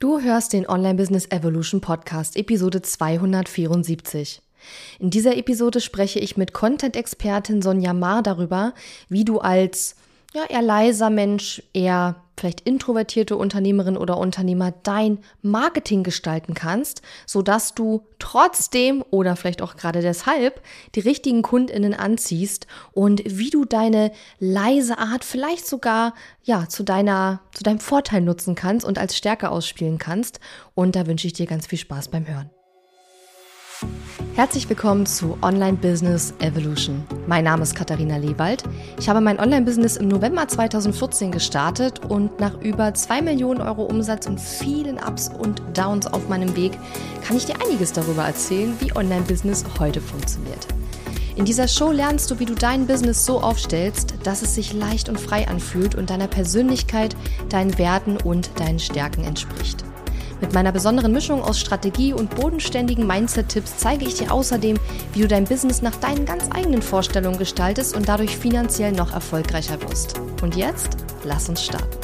Du hörst den Online Business Evolution Podcast, Episode 274. In dieser Episode spreche ich mit Content-Expertin Sonja Maar darüber, wie du als ja, eher leiser Mensch, eher vielleicht introvertierte Unternehmerin oder Unternehmer dein Marketing gestalten kannst, sodass du trotzdem oder vielleicht auch gerade deshalb die richtigen Kundinnen anziehst und wie du deine leise Art vielleicht sogar ja zu deiner zu deinem Vorteil nutzen kannst und als Stärke ausspielen kannst und da wünsche ich dir ganz viel Spaß beim Hören. Herzlich willkommen zu Online Business Evolution. Mein Name ist Katharina Lewald. Ich habe mein Online-Business im November 2014 gestartet und nach über 2 Millionen Euro Umsatz und vielen Ups und Downs auf meinem Weg kann ich dir einiges darüber erzählen, wie Online-Business heute funktioniert. In dieser Show lernst du, wie du dein Business so aufstellst, dass es sich leicht und frei anfühlt und deiner Persönlichkeit, deinen Werten und deinen Stärken entspricht. Mit meiner besonderen Mischung aus Strategie und bodenständigen Mindset-Tipps zeige ich dir außerdem, wie du dein Business nach deinen ganz eigenen Vorstellungen gestaltest und dadurch finanziell noch erfolgreicher wirst. Und jetzt, lass uns starten.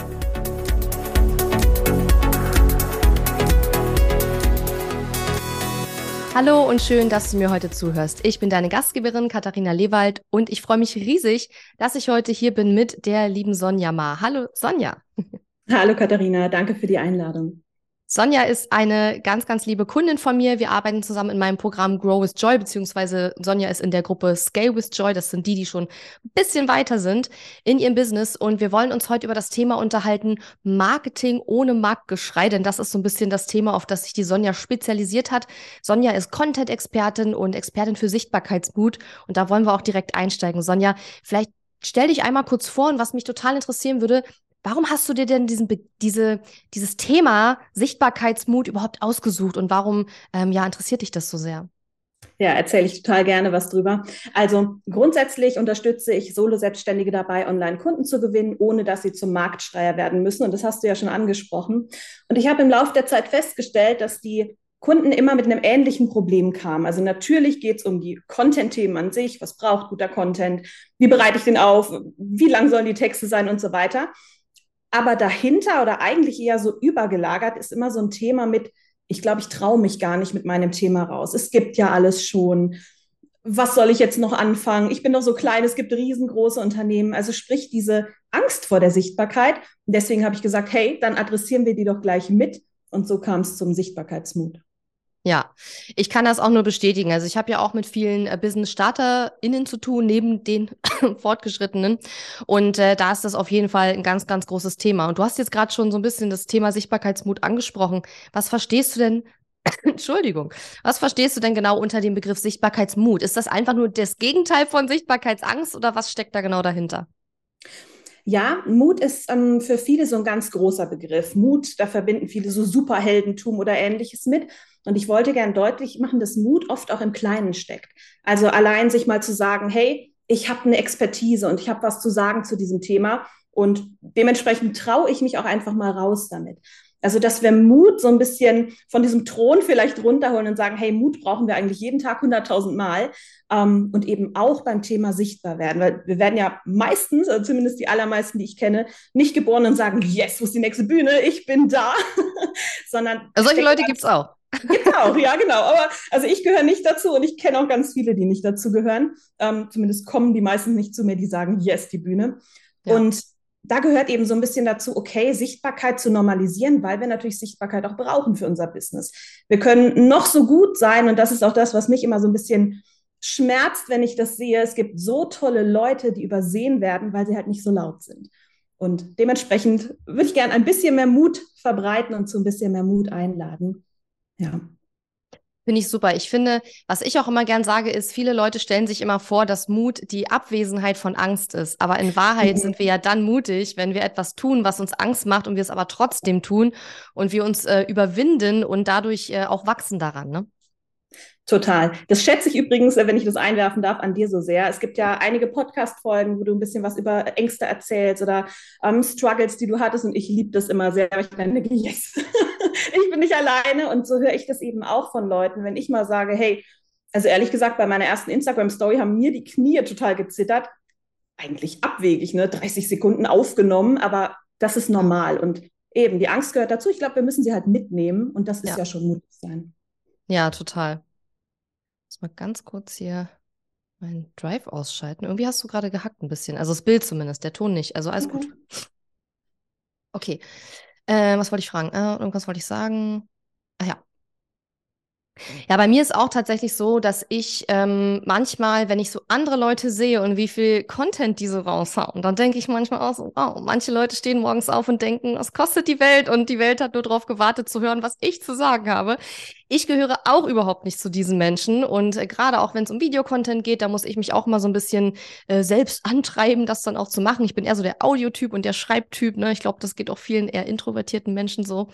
Hallo und schön, dass du mir heute zuhörst. Ich bin deine Gastgeberin Katharina Lewald und ich freue mich riesig, dass ich heute hier bin mit der lieben Sonja Ma. Hallo Sonja. Hallo Katharina, danke für die Einladung. Sonja ist eine ganz, ganz liebe Kundin von mir. Wir arbeiten zusammen in meinem Programm Grow with Joy, beziehungsweise Sonja ist in der Gruppe Scale with Joy. Das sind die, die schon ein bisschen weiter sind in ihrem Business. Und wir wollen uns heute über das Thema unterhalten, Marketing ohne Marktgeschrei, denn das ist so ein bisschen das Thema, auf das sich die Sonja spezialisiert hat. Sonja ist Content-Expertin und Expertin für Sichtbarkeitsmut. Und da wollen wir auch direkt einsteigen. Sonja, vielleicht stell dich einmal kurz vor und was mich total interessieren würde, Warum hast du dir denn diesen, diese, dieses Thema Sichtbarkeitsmut überhaupt ausgesucht und warum ähm, ja, interessiert dich das so sehr? Ja, erzähle ich total gerne was drüber. Also grundsätzlich unterstütze ich Solo-Selbstständige dabei, Online-Kunden zu gewinnen, ohne dass sie zum Marktschreier werden müssen. Und das hast du ja schon angesprochen. Und ich habe im Laufe der Zeit festgestellt, dass die Kunden immer mit einem ähnlichen Problem kamen. Also natürlich geht es um die Content-Themen an sich. Was braucht guter Content? Wie bereite ich den auf? Wie lang sollen die Texte sein und so weiter? Aber dahinter oder eigentlich eher so übergelagert ist immer so ein Thema mit, ich glaube, ich traue mich gar nicht mit meinem Thema raus. Es gibt ja alles schon. Was soll ich jetzt noch anfangen? Ich bin doch so klein, es gibt riesengroße Unternehmen. Also sprich diese Angst vor der Sichtbarkeit. Und deswegen habe ich gesagt, hey, dann adressieren wir die doch gleich mit. Und so kam es zum Sichtbarkeitsmut. Ja, ich kann das auch nur bestätigen. Also ich habe ja auch mit vielen äh, Business-StarterInnen zu tun, neben den Fortgeschrittenen. Und äh, da ist das auf jeden Fall ein ganz, ganz großes Thema. Und du hast jetzt gerade schon so ein bisschen das Thema Sichtbarkeitsmut angesprochen. Was verstehst du denn Entschuldigung. Was verstehst du denn genau unter dem Begriff Sichtbarkeitsmut? Ist das einfach nur das Gegenteil von Sichtbarkeitsangst oder was steckt da genau dahinter? Ja, Mut ist ähm, für viele so ein ganz großer Begriff. Mut, da verbinden viele so Superheldentum oder ähnliches mit. Und ich wollte gern deutlich machen, dass Mut oft auch im Kleinen steckt. Also allein sich mal zu sagen, hey, ich habe eine Expertise und ich habe was zu sagen zu diesem Thema. Und dementsprechend traue ich mich auch einfach mal raus damit. Also, dass wir Mut so ein bisschen von diesem Thron vielleicht runterholen und sagen, hey, Mut brauchen wir eigentlich jeden Tag 100.000 Mal ähm, und eben auch beim Thema sichtbar werden. Weil wir werden ja meistens, also zumindest die allermeisten, die ich kenne, nicht geboren und sagen, yes, wo ist die nächste Bühne? Ich bin da. Sondern. Solche Leute gibt es auch. Auch, ja, genau. Aber also ich gehöre nicht dazu und ich kenne auch ganz viele, die nicht dazu gehören. Ähm, zumindest kommen die meisten nicht zu mir, die sagen, yes, die Bühne. Ja. Und da gehört eben so ein bisschen dazu, okay, Sichtbarkeit zu normalisieren, weil wir natürlich Sichtbarkeit auch brauchen für unser Business. Wir können noch so gut sein und das ist auch das, was mich immer so ein bisschen schmerzt, wenn ich das sehe. Es gibt so tolle Leute, die übersehen werden, weil sie halt nicht so laut sind. Und dementsprechend würde ich gerne ein bisschen mehr Mut verbreiten und zu ein bisschen mehr Mut einladen. Ja. Finde ich super. Ich finde, was ich auch immer gern sage, ist, viele Leute stellen sich immer vor, dass Mut die Abwesenheit von Angst ist. Aber in Wahrheit mhm. sind wir ja dann mutig, wenn wir etwas tun, was uns Angst macht und wir es aber trotzdem tun und wir uns äh, überwinden und dadurch äh, auch wachsen daran. Ne? Total. Das schätze ich übrigens, äh, wenn ich das einwerfen darf, an dir so sehr. Es gibt ja einige Podcast-Folgen, wo du ein bisschen was über Ängste erzählst oder ähm, Struggles, die du hattest. Und ich liebe das immer sehr, weil ich dann denke, yes, ich bin nicht alleine. Und so höre ich das eben auch von Leuten, wenn ich mal sage, hey, also ehrlich gesagt, bei meiner ersten Instagram-Story haben mir die Knie total gezittert. Eigentlich abwegig, ne? 30 Sekunden aufgenommen, aber das ist normal. Und eben, die Angst gehört dazu. Ich glaube, wir müssen sie halt mitnehmen und das ist ja, ja schon mutig sein. Ja, total. Ich muss mal ganz kurz hier meinen Drive ausschalten. Irgendwie hast du gerade gehackt ein bisschen. Also das Bild zumindest, der Ton nicht. Also alles okay. gut. Okay. Äh, was wollte ich fragen? Äh, irgendwas wollte ich sagen. Ja. Bei mir ist auch tatsächlich so, dass ich ähm, manchmal, wenn ich so andere Leute sehe und wie viel Content diese raushauen, dann denke ich manchmal auch so, wow, manche Leute stehen morgens auf und denken, was kostet die Welt? Und die Welt hat nur darauf gewartet zu hören, was ich zu sagen habe. Ich gehöre auch überhaupt nicht zu diesen Menschen und äh, gerade auch wenn es um Videocontent geht, da muss ich mich auch mal so ein bisschen äh, selbst antreiben, das dann auch zu machen. Ich bin eher so der Audiotyp und der Schreibtyp. Ne? Ich glaube, das geht auch vielen eher introvertierten Menschen so.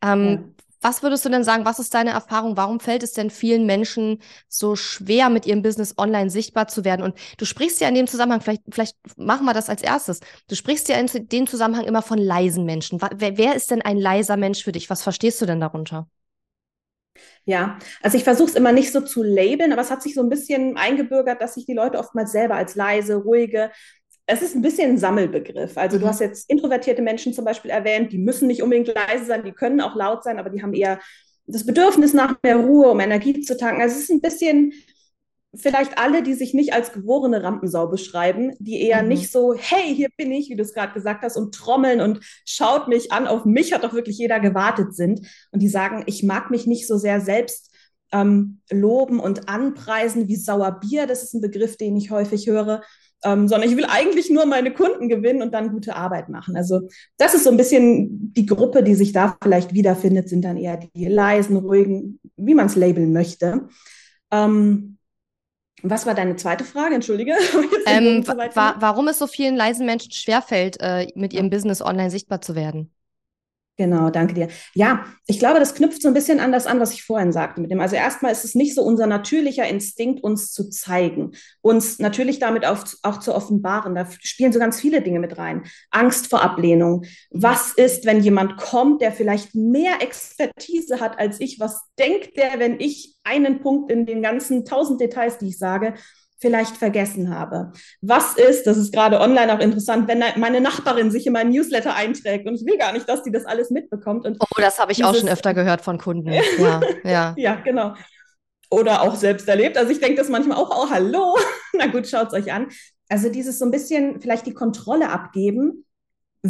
Ähm, ja. Was würdest du denn sagen, was ist deine Erfahrung? Warum fällt es denn vielen Menschen so schwer, mit ihrem Business online sichtbar zu werden? Und du sprichst ja in dem Zusammenhang, vielleicht, vielleicht machen wir das als erstes. Du sprichst ja in dem Zusammenhang immer von leisen Menschen. Wer, wer ist denn ein leiser Mensch für dich? Was verstehst du denn darunter? Ja, also ich versuche es immer nicht so zu labeln, aber es hat sich so ein bisschen eingebürgert, dass sich die Leute oftmals selber als leise, ruhige, es ist ein bisschen ein Sammelbegriff. Also mhm. du hast jetzt introvertierte Menschen zum Beispiel erwähnt, die müssen nicht unbedingt leise sein, die können auch laut sein, aber die haben eher das Bedürfnis nach mehr Ruhe, um Energie zu tanken. Also es ist ein bisschen vielleicht alle, die sich nicht als geborene Rampensau beschreiben, die eher mhm. nicht so, hey, hier bin ich, wie du es gerade gesagt hast, und trommeln und schaut mich an, auf mich hat doch wirklich jeder gewartet sind. Und die sagen, ich mag mich nicht so sehr selbst ähm, loben und anpreisen wie Sauerbier. Das ist ein Begriff, den ich häufig höre ähm, sondern ich will eigentlich nur meine Kunden gewinnen und dann gute Arbeit machen. Also das ist so ein bisschen die Gruppe, die sich da vielleicht wiederfindet, sind dann eher die leisen, ruhigen, wie man es labeln möchte. Ähm, was war deine zweite Frage? Entschuldige. Ähm, wa warum es so vielen leisen Menschen schwerfällt, äh, mit ihrem Business online sichtbar zu werden? Genau, danke dir. Ja, ich glaube, das knüpft so ein bisschen an das an, was ich vorhin sagte mit dem. Also erstmal ist es nicht so unser natürlicher Instinkt, uns zu zeigen, uns natürlich damit auch, auch zu offenbaren. Da spielen so ganz viele Dinge mit rein. Angst vor Ablehnung. Was ist, wenn jemand kommt, der vielleicht mehr Expertise hat als ich? Was denkt der, wenn ich einen Punkt in den ganzen tausend Details, die ich sage, vielleicht vergessen habe. Was ist, das ist gerade online auch interessant, wenn meine Nachbarin sich in meinen Newsletter einträgt und ich will gar nicht, dass die das alles mitbekommt. Und oh, das habe ich auch schon öfter gehört von Kunden. ja, ja. ja, genau. Oder auch selbst erlebt. Also ich denke das manchmal auch, oh, hallo. Na gut, schaut es euch an. Also dieses so ein bisschen vielleicht die Kontrolle abgeben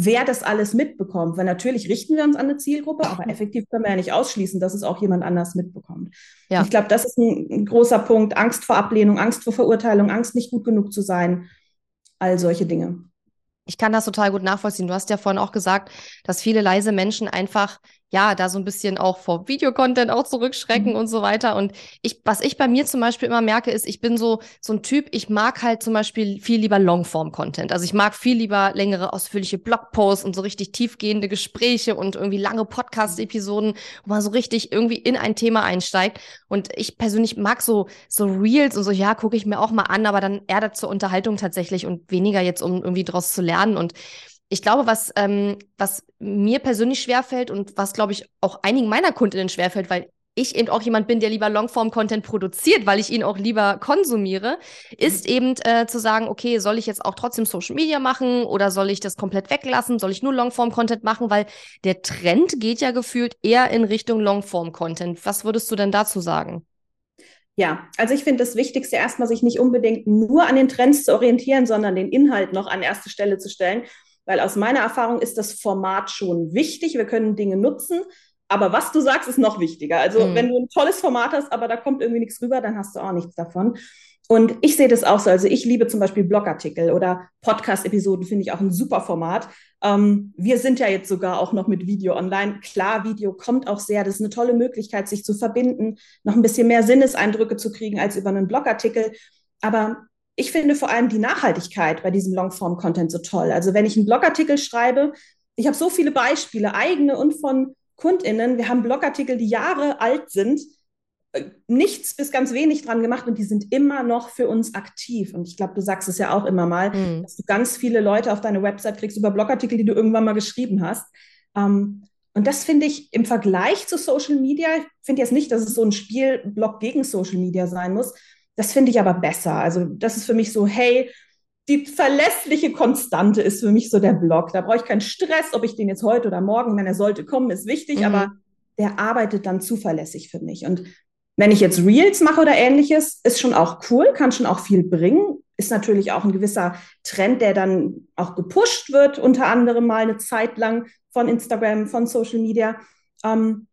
wer das alles mitbekommt. Weil natürlich richten wir uns an eine Zielgruppe, aber effektiv können wir ja nicht ausschließen, dass es auch jemand anders mitbekommt. Ja. Ich glaube, das ist ein, ein, großer Punkt. Angst vor Ablehnung, Angst vor Verurteilung, Angst, nicht gut genug zu sein. All solche Dinge. Ich kann das total gut nachvollziehen. Du hast ja vorhin auch gesagt, dass viele leise Menschen einfach ja, da so ein bisschen auch vor Videocontent auch zurückschrecken mhm. und so weiter. Und ich, was ich bei mir zum Beispiel immer merke, ist, ich bin so, so ein Typ, ich mag halt zum Beispiel viel lieber Longform-Content. Also ich mag viel lieber längere, ausführliche Blogposts und so richtig tiefgehende Gespräche und irgendwie lange Podcast-Episoden, wo man so richtig irgendwie in ein Thema einsteigt. Und ich persönlich mag so, so Reels und so, ja, gucke ich mir auch mal an, aber dann eher zur Unterhaltung tatsächlich und weniger jetzt, um irgendwie draus zu lernen. Und ich glaube, was, ähm, was mir persönlich schwerfällt und was, glaube ich, auch einigen meiner Kundinnen schwerfällt, weil ich eben auch jemand bin, der lieber Longform-Content produziert, weil ich ihn auch lieber konsumiere, ist mhm. eben äh, zu sagen, okay, soll ich jetzt auch trotzdem Social Media machen oder soll ich das komplett weglassen? Soll ich nur Longform-Content machen? Weil der Trend geht ja gefühlt eher in Richtung Longform-Content. Was würdest du denn dazu sagen? Ja, also ich finde das Wichtigste erstmal, sich nicht unbedingt nur an den Trends zu orientieren, sondern den Inhalt noch an erste Stelle zu stellen weil aus meiner Erfahrung ist das Format schon wichtig. Wir können Dinge nutzen, aber was du sagst, ist noch wichtiger. Also mhm. wenn du ein tolles Format hast, aber da kommt irgendwie nichts rüber, dann hast du auch nichts davon. Und ich sehe das auch so. Also ich liebe zum Beispiel Blogartikel oder Podcast-Episoden, finde ich auch ein super Format. Ähm, wir sind ja jetzt sogar auch noch mit Video online. Klar, Video kommt auch sehr. Das ist eine tolle Möglichkeit, sich zu verbinden, noch ein bisschen mehr Sinneseindrücke zu kriegen als über einen Blogartikel. Aber ich finde vor allem die Nachhaltigkeit bei diesem Longform-Content so toll. Also wenn ich einen Blogartikel schreibe, ich habe so viele Beispiele, eigene und von KundInnen. Wir haben Blogartikel, die Jahre alt sind, äh, nichts bis ganz wenig dran gemacht und die sind immer noch für uns aktiv. Und ich glaube, du sagst es ja auch immer mal, mhm. dass du ganz viele Leute auf deine Website kriegst über Blogartikel, die du irgendwann mal geschrieben hast. Ähm, und das finde ich im Vergleich zu Social Media, ich finde jetzt nicht, dass es so ein Spielblock gegen Social Media sein muss, das finde ich aber besser. Also das ist für mich so, hey, die verlässliche Konstante ist für mich so der Blog. Da brauche ich keinen Stress, ob ich den jetzt heute oder morgen, wenn er sollte kommen, ist wichtig, mhm. aber der arbeitet dann zuverlässig für mich. Und wenn ich jetzt Reels mache oder ähnliches, ist schon auch cool, kann schon auch viel bringen. Ist natürlich auch ein gewisser Trend, der dann auch gepusht wird, unter anderem mal eine Zeit lang von Instagram, von Social Media. Ähm,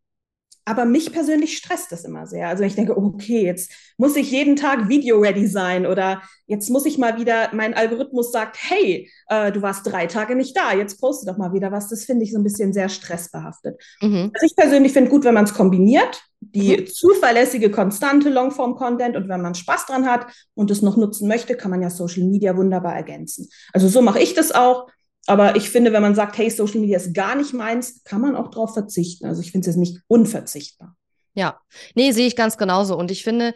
aber mich persönlich stresst das immer sehr. Also ich denke, okay, jetzt muss ich jeden Tag Video-ready sein oder jetzt muss ich mal wieder, mein Algorithmus sagt, hey, äh, du warst drei Tage nicht da, jetzt poste doch mal wieder was. Das finde ich so ein bisschen sehr stressbehaftet. Mhm. Also ich persönlich finde gut, wenn man es kombiniert, die mhm. zuverlässige, konstante Longform-Content und wenn man Spaß dran hat und es noch nutzen möchte, kann man ja Social Media wunderbar ergänzen. Also so mache ich das auch. Aber ich finde, wenn man sagt, hey, Social Media ist gar nicht meins, kann man auch darauf verzichten. Also ich finde es jetzt nicht unverzichtbar. Ja, nee, sehe ich ganz genauso. Und ich finde,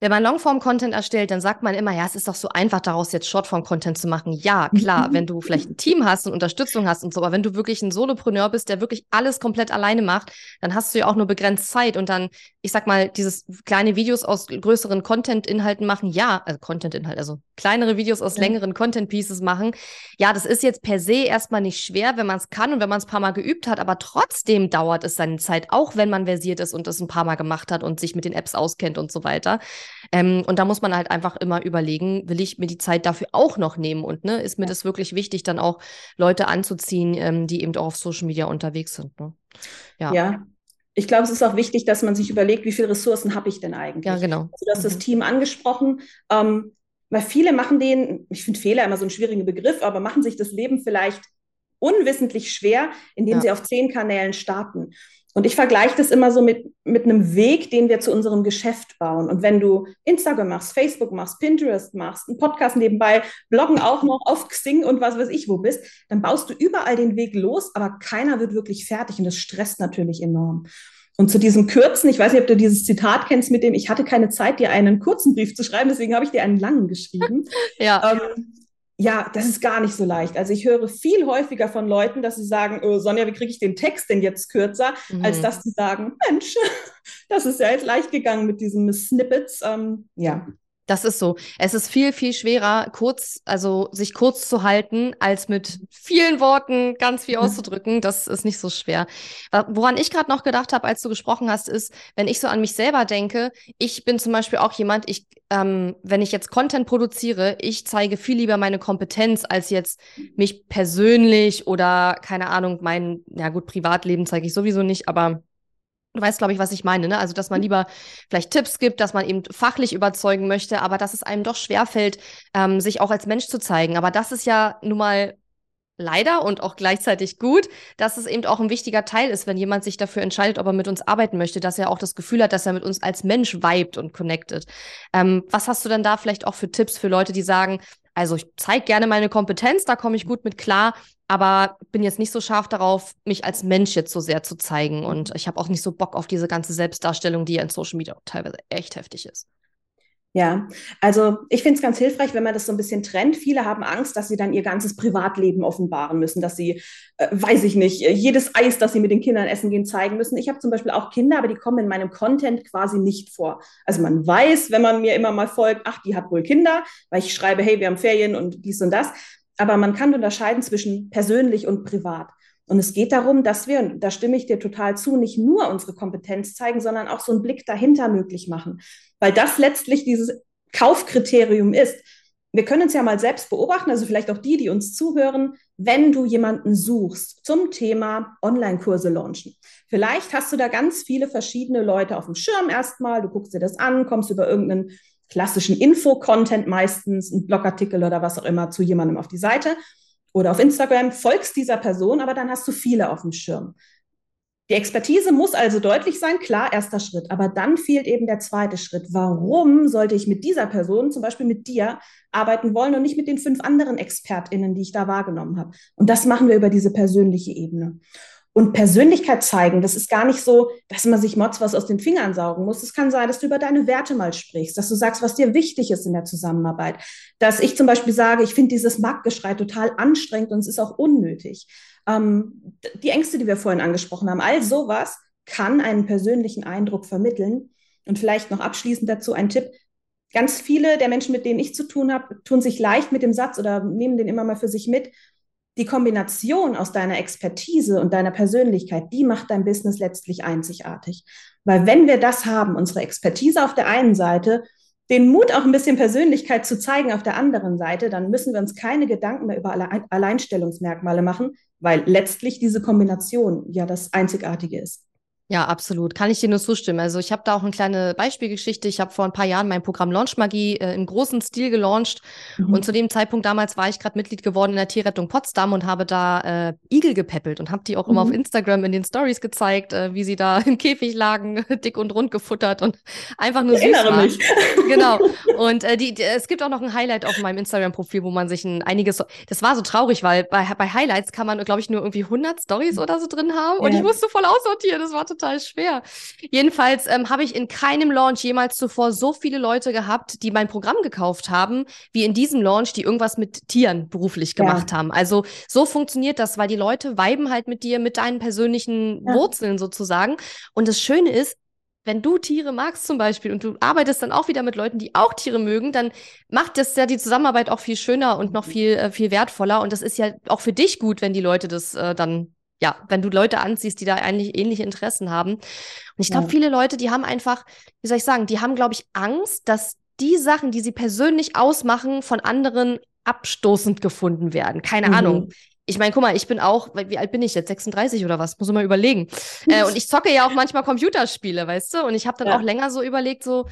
wenn man Longform-Content erstellt, dann sagt man immer, ja, es ist doch so einfach, daraus jetzt Shortform-Content zu machen. Ja, klar, wenn du vielleicht ein Team hast und Unterstützung hast und so, aber wenn du wirklich ein Solopreneur bist, der wirklich alles komplett alleine macht, dann hast du ja auch nur begrenzt Zeit und dann, ich sag mal, dieses kleine Videos aus größeren Content-Inhalten machen, ja, also Content-Inhalt, also kleinere Videos aus ja. längeren Content-Pieces machen. Ja, das ist jetzt per se erstmal nicht schwer, wenn man es kann und wenn man es ein paar Mal geübt hat, aber trotzdem dauert es seine Zeit, auch wenn man versiert ist und es ein paar Mal gemacht hat und sich mit den Apps auskennt und so weiter. Ähm, und da muss man halt einfach immer überlegen, will ich mir die Zeit dafür auch noch nehmen? Und ne, ist mir das wirklich wichtig, dann auch Leute anzuziehen, ähm, die eben auch auf Social Media unterwegs sind. Ne? Ja. ja. Ich glaube, es ist auch wichtig, dass man sich überlegt, wie viele Ressourcen habe ich denn eigentlich? Ja, genau. Also, du hast mhm. das Team angesprochen. Ähm, weil viele machen den, ich finde Fehler immer so ein schwieriger Begriff, aber machen sich das Leben vielleicht unwissentlich schwer, indem ja. sie auf zehn Kanälen starten. Und ich vergleiche das immer so mit, mit einem Weg, den wir zu unserem Geschäft bauen. Und wenn du Instagram machst, Facebook machst, Pinterest machst, einen Podcast nebenbei, bloggen auch noch auf Xing und was weiß ich wo bist, dann baust du überall den Weg los, aber keiner wird wirklich fertig und das stresst natürlich enorm. Und zu diesem Kürzen, ich weiß nicht, ob du dieses Zitat kennst mit dem, ich hatte keine Zeit, dir einen kurzen Brief zu schreiben, deswegen habe ich dir einen langen geschrieben. ja. Ähm, ja, das ist gar nicht so leicht. Also ich höre viel häufiger von Leuten, dass sie sagen, oh, Sonja, wie kriege ich den Text denn jetzt kürzer, mhm. als dass sie sagen, Mensch, das ist ja jetzt leicht gegangen mit diesen Snippets. Ähm, ja. Das ist so. Es ist viel, viel schwerer, kurz, also sich kurz zu halten, als mit vielen Worten ganz viel auszudrücken. Das ist nicht so schwer. Woran ich gerade noch gedacht habe, als du gesprochen hast, ist, wenn ich so an mich selber denke, ich bin zum Beispiel auch jemand, ich, ähm, wenn ich jetzt Content produziere, ich zeige viel lieber meine Kompetenz, als jetzt mich persönlich oder keine Ahnung, mein, ja gut, Privatleben zeige ich sowieso nicht, aber Du weißt, glaube ich, was ich meine, ne? Also, dass man lieber vielleicht Tipps gibt, dass man eben fachlich überzeugen möchte, aber dass es einem doch schwerfällt, ähm, sich auch als Mensch zu zeigen. Aber das ist ja nun mal leider und auch gleichzeitig gut, dass es eben auch ein wichtiger Teil ist, wenn jemand sich dafür entscheidet, ob er mit uns arbeiten möchte, dass er auch das Gefühl hat, dass er mit uns als Mensch vibet und connected. Ähm, was hast du denn da vielleicht auch für Tipps für Leute, die sagen, also ich zeige gerne meine Kompetenz, da komme ich gut mit klar, aber bin jetzt nicht so scharf darauf, mich als Mensch jetzt so sehr zu zeigen. Und ich habe auch nicht so Bock auf diese ganze Selbstdarstellung, die ja in Social Media teilweise echt heftig ist. Ja, also ich finde es ganz hilfreich, wenn man das so ein bisschen trennt. Viele haben Angst, dass sie dann ihr ganzes Privatleben offenbaren müssen, dass sie, äh, weiß ich nicht, jedes Eis, das sie mit den Kindern essen gehen, zeigen müssen. Ich habe zum Beispiel auch Kinder, aber die kommen in meinem Content quasi nicht vor. Also man weiß, wenn man mir immer mal folgt, ach, die hat wohl Kinder, weil ich schreibe, hey, wir haben Ferien und dies und das aber man kann unterscheiden zwischen persönlich und privat. Und es geht darum, dass wir, und da stimme ich dir total zu, nicht nur unsere Kompetenz zeigen, sondern auch so einen Blick dahinter möglich machen. Weil das letztlich dieses Kaufkriterium ist. Wir können uns ja mal selbst beobachten, also vielleicht auch die, die uns zuhören, wenn du jemanden suchst zum Thema Online-Kurse launchen. Vielleicht hast du da ganz viele verschiedene Leute auf dem Schirm erstmal, du guckst dir das an, kommst über irgendeinen klassischen Info-Content meistens, ein Blogartikel oder was auch immer zu jemandem auf die Seite oder auf Instagram, folgst dieser Person, aber dann hast du viele auf dem Schirm. Die Expertise muss also deutlich sein, klar, erster Schritt. Aber dann fehlt eben der zweite Schritt. Warum sollte ich mit dieser Person, zum Beispiel mit dir, arbeiten wollen und nicht mit den fünf anderen ExpertInnen, die ich da wahrgenommen habe? Und das machen wir über diese persönliche Ebene. Und Persönlichkeit zeigen, das ist gar nicht so, dass man sich Mods was aus den Fingern saugen muss. Es kann sein, dass du über deine Werte mal sprichst, dass du sagst, was dir wichtig ist in der Zusammenarbeit. Dass ich zum Beispiel sage, ich finde dieses Marktgeschrei total anstrengend und es ist auch unnötig. Ähm, die Ängste, die wir vorhin angesprochen haben, all sowas kann einen persönlichen Eindruck vermitteln. Und vielleicht noch abschließend dazu ein Tipp. ganz viele der Menschen, mit denen ich zu tun habe, tun sich leicht mit dem Satz oder nehmen den immer mal für sich mit. Die Kombination aus deiner Expertise und deiner Persönlichkeit, die macht dein Business letztlich einzigartig. Weil wenn wir das haben, unsere Expertise auf der einen Seite, den Mut, auch ein bisschen Persönlichkeit zu zeigen auf der anderen Seite, dann müssen wir uns keine Gedanken mehr über Alleinstellungsmerkmale machen, weil letztlich diese Kombination ja das Einzigartige ist. Ja, absolut. Kann ich dir nur zustimmen. Also ich habe da auch eine kleine Beispielgeschichte. Ich habe vor ein paar Jahren mein Programm Launch Magie äh, im großen Stil gelauncht. Mhm. Und zu dem Zeitpunkt damals war ich gerade Mitglied geworden in der Tierrettung Potsdam und habe da äh, Igel gepäppelt und habe die auch mhm. immer auf mhm. Instagram in den Stories gezeigt, äh, wie sie da im Käfig lagen, dick und rund gefuttert und einfach nur ich süß erinnere waren. mich. genau. Und äh, die, die, es gibt auch noch ein Highlight auf meinem Instagram-Profil, wo man sich ein einiges. Das war so traurig, weil bei, bei Highlights kann man, glaube ich, nur irgendwie 100 Stories oder so drin haben. Ja. Und ich musste voll aussortieren. Das war total total schwer. Jedenfalls ähm, habe ich in keinem Launch jemals zuvor so viele Leute gehabt, die mein Programm gekauft haben, wie in diesem Launch, die irgendwas mit Tieren beruflich gemacht ja. haben. Also so funktioniert das, weil die Leute weiben halt mit dir, mit deinen persönlichen ja. Wurzeln sozusagen. Und das Schöne ist, wenn du Tiere magst zum Beispiel und du arbeitest dann auch wieder mit Leuten, die auch Tiere mögen, dann macht das ja die Zusammenarbeit auch viel schöner und noch viel, äh, viel wertvoller. Und das ist ja auch für dich gut, wenn die Leute das äh, dann ja, wenn du Leute anziehst, die da eigentlich ähnliche Interessen haben. Und ich glaube, ja. viele Leute, die haben einfach, wie soll ich sagen, die haben, glaube ich, Angst, dass die Sachen, die sie persönlich ausmachen, von anderen abstoßend gefunden werden. Keine mhm. Ahnung. Ich meine, guck mal, ich bin auch, wie alt bin ich jetzt? 36 oder was? Muss ich mal überlegen. äh, und ich zocke ja auch manchmal Computerspiele, weißt du? Und ich habe dann ja. auch länger so überlegt, so,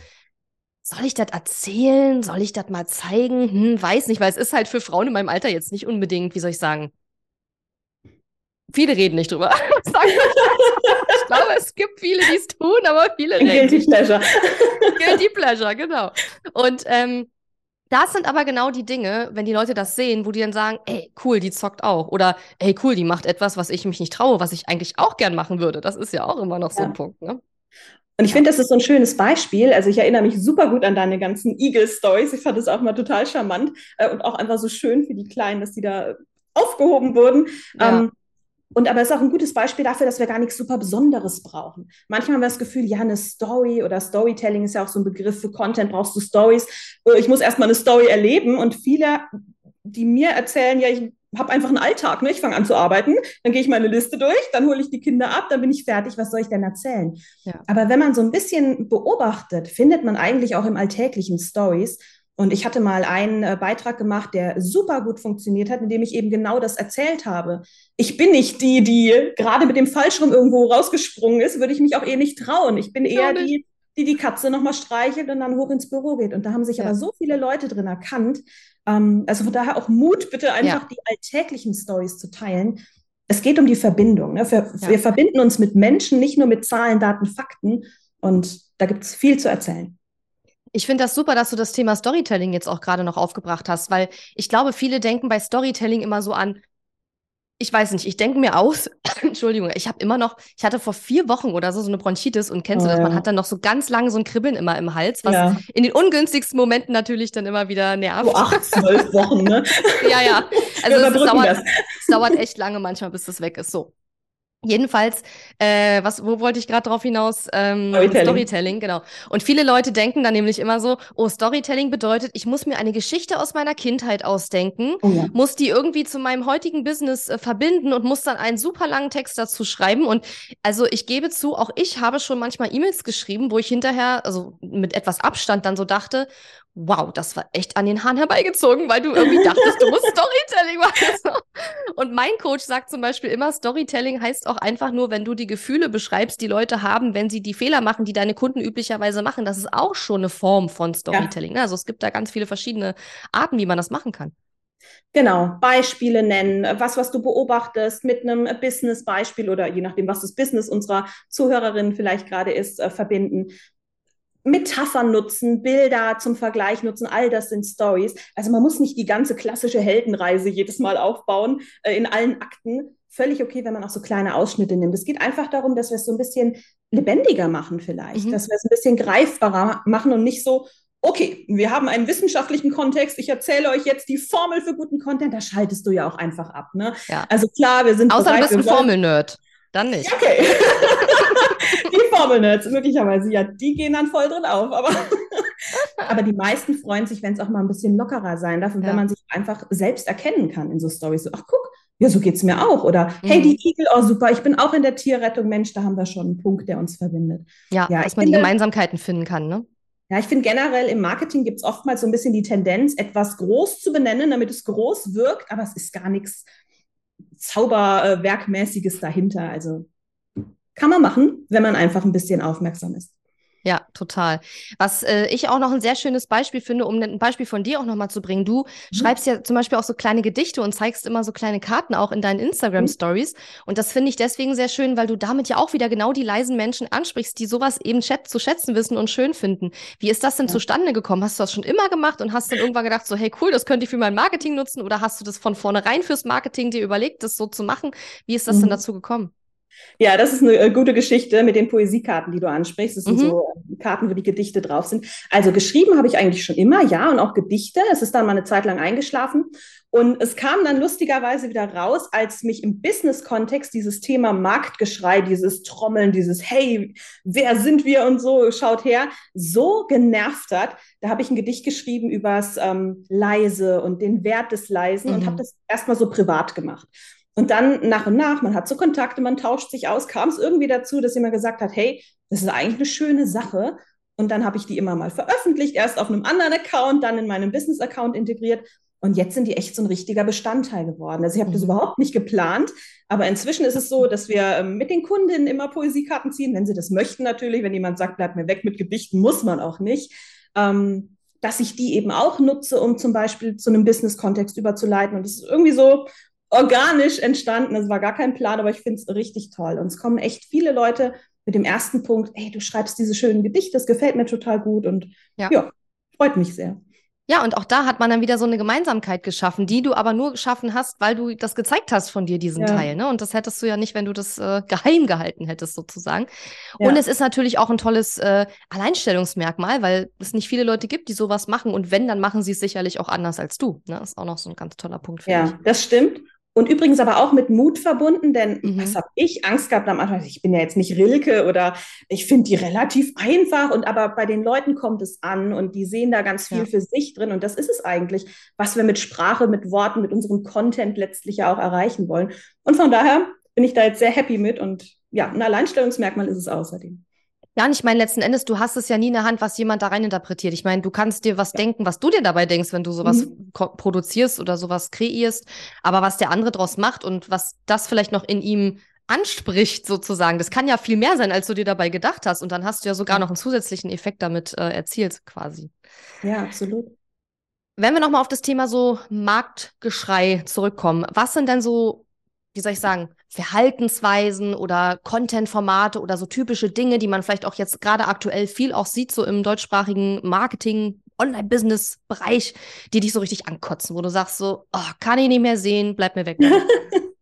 soll ich das erzählen? Soll ich das mal zeigen? Hm, weiß nicht, weil es ist halt für Frauen in meinem Alter jetzt nicht unbedingt, wie soll ich sagen, viele reden nicht drüber. ich glaube, es gibt viele, die es tun, aber viele reden. Guilty Pleasure. Guilty Pleasure, genau. Und ähm, das sind aber genau die Dinge, wenn die Leute das sehen, wo die dann sagen, ey, cool, die zockt auch. Oder ey, cool, die macht etwas, was ich mich nicht traue, was ich eigentlich auch gern machen würde. Das ist ja auch immer noch ja. so ein Punkt, ne? Und ich finde, das ist so ein schönes Beispiel. Also ich erinnere mich super gut an deine ganzen Eagle-Stories. Ich fand das auch mal total charmant äh, und auch einfach so schön für die Kleinen, dass die da aufgehoben wurden. Ja. Ähm, und aber es ist auch ein gutes Beispiel dafür, dass wir gar nichts super Besonderes brauchen. Manchmal haben wir das Gefühl, ja, eine Story oder Storytelling ist ja auch so ein Begriff für Content, brauchst du Stories. Äh, ich muss erstmal eine Story erleben. Und viele, die mir erzählen, ja, ich habe einfach einen Alltag, ne? ich fange an zu arbeiten, dann gehe ich meine Liste durch, dann hole ich die Kinder ab, dann bin ich fertig, was soll ich denn erzählen? Ja. Aber wenn man so ein bisschen beobachtet, findet man eigentlich auch im alltäglichen Stories und ich hatte mal einen äh, Beitrag gemacht, der super gut funktioniert hat, in dem ich eben genau das erzählt habe. Ich bin nicht die, die gerade mit dem Fallschirm irgendwo rausgesprungen ist, würde ich mich auch eh nicht trauen. Ich bin eher die, die die Katze nochmal streichelt und dann hoch ins Büro geht. Und da haben sich ja. aber so viele Leute drin erkannt. Ähm, also von daher auch Mut, bitte einfach ja. die alltäglichen Stories zu teilen. Es geht um die Verbindung. Ne? Wir, ja. wir verbinden uns mit Menschen, nicht nur mit Zahlen, Daten, Fakten. Und da gibt es viel zu erzählen. Ich finde das super, dass du das Thema Storytelling jetzt auch gerade noch aufgebracht hast, weil ich glaube, viele denken bei Storytelling immer so an, ich weiß nicht, ich denke mir aus, Entschuldigung, ich habe immer noch, ich hatte vor vier Wochen oder so so eine Bronchitis und kennst oh, du das? Man hat dann noch so ganz lange so ein Kribbeln immer im Hals, was ja. in den ungünstigsten Momenten natürlich dann immer wieder nervt. So acht, zwölf Wochen, ne? ja, ja. Also es, dauert, es dauert echt lange manchmal, bis das weg ist. So. Jedenfalls, äh, was, wo wollte ich gerade drauf hinaus? Ähm, Storytelling. Storytelling, genau. Und viele Leute denken dann nämlich immer so, oh, Storytelling bedeutet, ich muss mir eine Geschichte aus meiner Kindheit ausdenken, oh ja. muss die irgendwie zu meinem heutigen Business äh, verbinden und muss dann einen super langen Text dazu schreiben. Und also ich gebe zu, auch ich habe schon manchmal E-Mails geschrieben, wo ich hinterher, also mit etwas Abstand dann so dachte, wow, das war echt an den Haaren herbeigezogen, weil du irgendwie dachtest, du musst Storytelling machen. Und mein Coach sagt zum Beispiel immer, Storytelling heißt auch einfach nur, wenn du die Gefühle beschreibst, die Leute haben, wenn sie die Fehler machen, die deine Kunden üblicherweise machen. Das ist auch schon eine Form von Storytelling. Ja. Also es gibt da ganz viele verschiedene Arten, wie man das machen kann. Genau, Beispiele nennen, was, was du beobachtest mit einem Business-Beispiel oder je nachdem, was das Business unserer Zuhörerinnen vielleicht gerade ist, äh, verbinden. Metaphern nutzen, Bilder zum Vergleich nutzen, all das sind Stories. Also man muss nicht die ganze klassische Heldenreise jedes Mal aufbauen äh, in allen Akten. Völlig okay, wenn man auch so kleine Ausschnitte nimmt. Es geht einfach darum, dass wir es so ein bisschen lebendiger machen vielleicht, mhm. dass wir es ein bisschen greifbarer machen und nicht so, okay, wir haben einen wissenschaftlichen Kontext, ich erzähle euch jetzt die Formel für guten Content, da schaltest du ja auch einfach ab. Ne? Ja. Also klar, wir sind Außer bereit, du bist ein Formel-Nerd. Dann nicht. Okay. die Formel-Nerds, möglicherweise, ja, die gehen dann voll drin auf. Aber aber die meisten freuen sich, wenn es auch mal ein bisschen lockerer sein darf und ja. wenn man sich einfach selbst erkennen kann in so Stories. So, ach guck, ja, so geht es mir auch. Oder mhm. hey, die Igel, oh super, ich bin auch in der Tierrettung. Mensch, da haben wir schon einen Punkt, der uns verbindet. Ja, ja dass man finde, die Gemeinsamkeiten finden kann, ne? Ja, ich finde generell im Marketing gibt es oftmals so ein bisschen die Tendenz, etwas groß zu benennen, damit es groß wirkt, aber es ist gar nichts Zauberwerkmäßiges dahinter. Also kann man machen, wenn man einfach ein bisschen aufmerksam ist. Ja, total. Was äh, ich auch noch ein sehr schönes Beispiel finde, um ein Beispiel von dir auch nochmal zu bringen. Du mhm. schreibst ja zum Beispiel auch so kleine Gedichte und zeigst immer so kleine Karten auch in deinen Instagram-Stories. Mhm. Und das finde ich deswegen sehr schön, weil du damit ja auch wieder genau die leisen Menschen ansprichst, die sowas eben zu schätzen wissen und schön finden. Wie ist das denn ja. zustande gekommen? Hast du das schon immer gemacht und hast dann irgendwann gedacht, so, hey, cool, das könnte ich für mein Marketing nutzen? Oder hast du das von vornherein fürs Marketing dir überlegt, das so zu machen? Wie ist das mhm. denn dazu gekommen? Ja, das ist eine äh, gute Geschichte mit den Poesiekarten, die du ansprichst. Das sind mhm. so äh, Karten, wo die Gedichte drauf sind. Also geschrieben habe ich eigentlich schon immer, ja, und auch Gedichte. Es ist dann mal eine Zeit lang eingeschlafen. Und es kam dann lustigerweise wieder raus, als mich im Business-Kontext dieses Thema Marktgeschrei, dieses Trommeln, dieses Hey, wer sind wir und so, schaut her, so genervt hat. Da habe ich ein Gedicht geschrieben übers ähm, Leise und den Wert des Leisen mhm. und habe das erstmal so privat gemacht. Und dann nach und nach, man hat so Kontakte, man tauscht sich aus, kam es irgendwie dazu, dass jemand gesagt hat, hey, das ist eigentlich eine schöne Sache. Und dann habe ich die immer mal veröffentlicht, erst auf einem anderen Account, dann in meinem Business-Account integriert. Und jetzt sind die echt so ein richtiger Bestandteil geworden. Also ich habe mhm. das überhaupt nicht geplant, aber inzwischen ist es so, dass wir ähm, mit den Kundinnen immer Poesiekarten ziehen, wenn sie das möchten natürlich. Wenn jemand sagt, bleib mir weg mit Gedichten, muss man auch nicht. Ähm, dass ich die eben auch nutze, um zum Beispiel zu einem Business-Kontext überzuleiten. Und das ist irgendwie so organisch entstanden. Es war gar kein Plan, aber ich finde es richtig toll. Und es kommen echt viele Leute mit dem ersten Punkt, hey, du schreibst diese schönen Gedichte, das gefällt mir total gut und ja, ja freut mich sehr. Ja, und auch da hat man dann wieder so eine Gemeinsamkeit geschaffen, die du aber nur geschaffen hast, weil du das gezeigt hast von dir, diesen ja. Teil. Ne? Und das hättest du ja nicht, wenn du das äh, geheim gehalten hättest, sozusagen. Ja. Und es ist natürlich auch ein tolles äh, Alleinstellungsmerkmal, weil es nicht viele Leute gibt, die sowas machen. Und wenn, dann machen sie es sicherlich auch anders als du. Ne? Das ist auch noch so ein ganz toller Punkt für Ja, ich. das stimmt. Und übrigens aber auch mit Mut verbunden, denn mhm. was habe ich Angst gehabt am Anfang? Ich bin ja jetzt nicht Rilke oder ich finde die relativ einfach und aber bei den Leuten kommt es an und die sehen da ganz viel ja. für sich drin und das ist es eigentlich, was wir mit Sprache, mit Worten, mit unserem Content letztlich ja auch erreichen wollen. Und von daher bin ich da jetzt sehr happy mit und ja, ein Alleinstellungsmerkmal ist es außerdem. Ja, und ich meine, letzten Endes, du hast es ja nie in der Hand, was jemand da rein interpretiert. Ich meine, du kannst dir was ja. denken, was du dir dabei denkst, wenn du sowas mhm. produzierst oder sowas kreierst. Aber was der andere draus macht und was das vielleicht noch in ihm anspricht, sozusagen, das kann ja viel mehr sein, als du dir dabei gedacht hast. Und dann hast du ja sogar noch einen zusätzlichen Effekt damit äh, erzielt, quasi. Ja, absolut. Wenn wir nochmal auf das Thema so Marktgeschrei zurückkommen, was sind denn so wie soll ich sagen, Verhaltensweisen oder Content-Formate oder so typische Dinge, die man vielleicht auch jetzt gerade aktuell viel auch sieht, so im deutschsprachigen Marketing, Online-Business-Bereich, die dich so richtig ankotzen, wo du sagst so, oh, kann ich nicht mehr sehen, bleib mir weg.